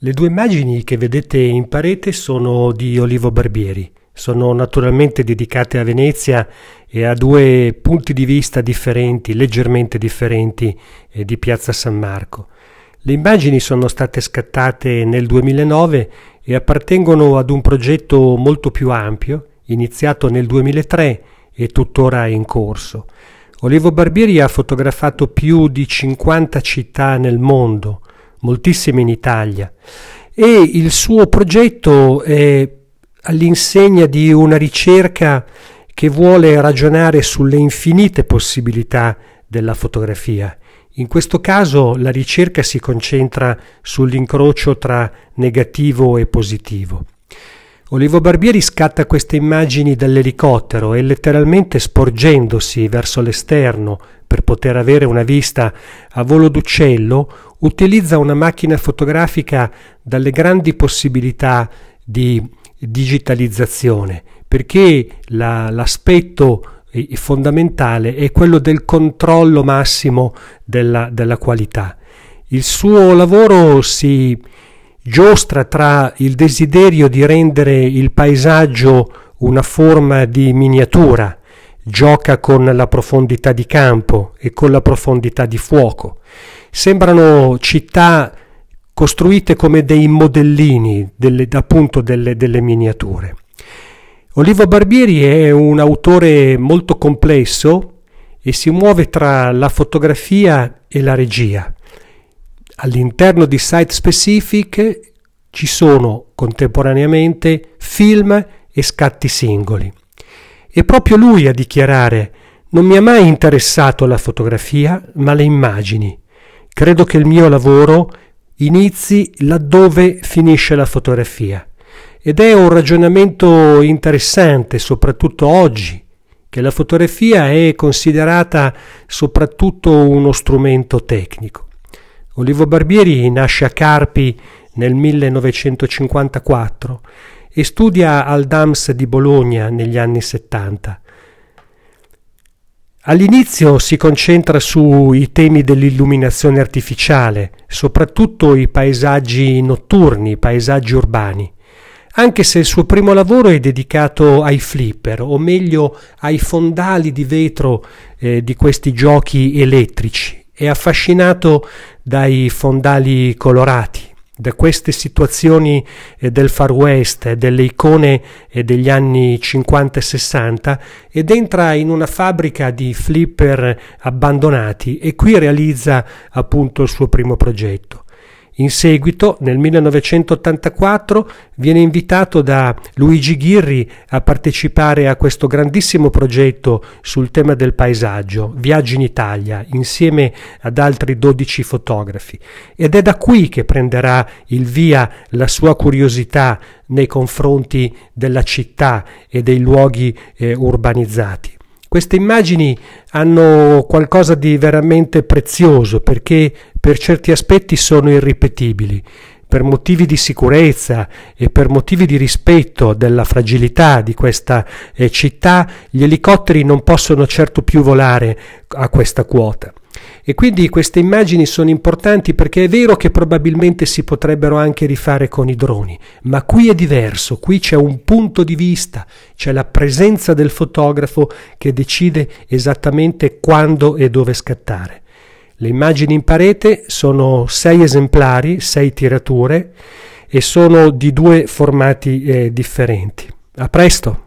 Le due immagini che vedete in parete sono di Olivo Barbieri. Sono naturalmente dedicate a Venezia e a due punti di vista differenti, leggermente differenti, eh, di Piazza San Marco. Le immagini sono state scattate nel 2009 e appartengono ad un progetto molto più ampio, iniziato nel 2003 e tuttora in corso. Olivo Barbieri ha fotografato più di 50 città nel mondo, moltissime in Italia, e il suo progetto è all'insegna di una ricerca che vuole ragionare sulle infinite possibilità della fotografia. In questo caso la ricerca si concentra sull'incrocio tra negativo e positivo. Olivo Barbieri scatta queste immagini dall'elicottero e letteralmente sporgendosi verso l'esterno per poter avere una vista a volo d'uccello, utilizza una macchina fotografica dalle grandi possibilità di digitalizzazione, perché la, l'aspetto fondamentale è quello del controllo massimo della, della qualità. Il suo lavoro si giostra tra il desiderio di rendere il paesaggio una forma di miniatura, gioca con la profondità di campo e con la profondità di fuoco. Sembrano città costruite come dei modellini, delle, appunto delle, delle miniature. Olivo Barbieri è un autore molto complesso e si muove tra la fotografia e la regia. All'interno di Site Specific ci sono contemporaneamente film e scatti singoli. È proprio lui a dichiarare non mi ha mai interessato la fotografia, ma le immagini. Credo che il mio lavoro inizi laddove finisce la fotografia. Ed è un ragionamento interessante, soprattutto oggi, che la fotografia è considerata soprattutto uno strumento tecnico. Olivo Barbieri nasce a Carpi nel 1954 e studia al DAMS di Bologna negli anni 70. All'inizio si concentra sui temi dell'illuminazione artificiale, soprattutto i paesaggi notturni, i paesaggi urbani, anche se il suo primo lavoro è dedicato ai flipper, o meglio ai fondali di vetro eh, di questi giochi elettrici è affascinato dai fondali colorati, da queste situazioni eh, del Far West, delle icone eh, degli anni 50 e 60 ed entra in una fabbrica di flipper abbandonati e qui realizza appunto il suo primo progetto. In seguito, nel 1984, viene invitato da Luigi Ghirri a partecipare a questo grandissimo progetto sul tema del paesaggio, Viaggi in Italia, insieme ad altri 12 fotografi. Ed è da qui che prenderà il via la sua curiosità nei confronti della città e dei luoghi eh, urbanizzati. Queste immagini hanno qualcosa di veramente prezioso perché per certi aspetti sono irripetibili. Per motivi di sicurezza e per motivi di rispetto della fragilità di questa eh, città, gli elicotteri non possono certo più volare a questa quota. E quindi queste immagini sono importanti perché è vero che probabilmente si potrebbero anche rifare con i droni, ma qui è diverso, qui c'è un punto di vista, c'è la presenza del fotografo che decide esattamente quando e dove scattare. Le immagini in parete sono sei esemplari, sei tirature e sono di due formati eh, differenti. A presto!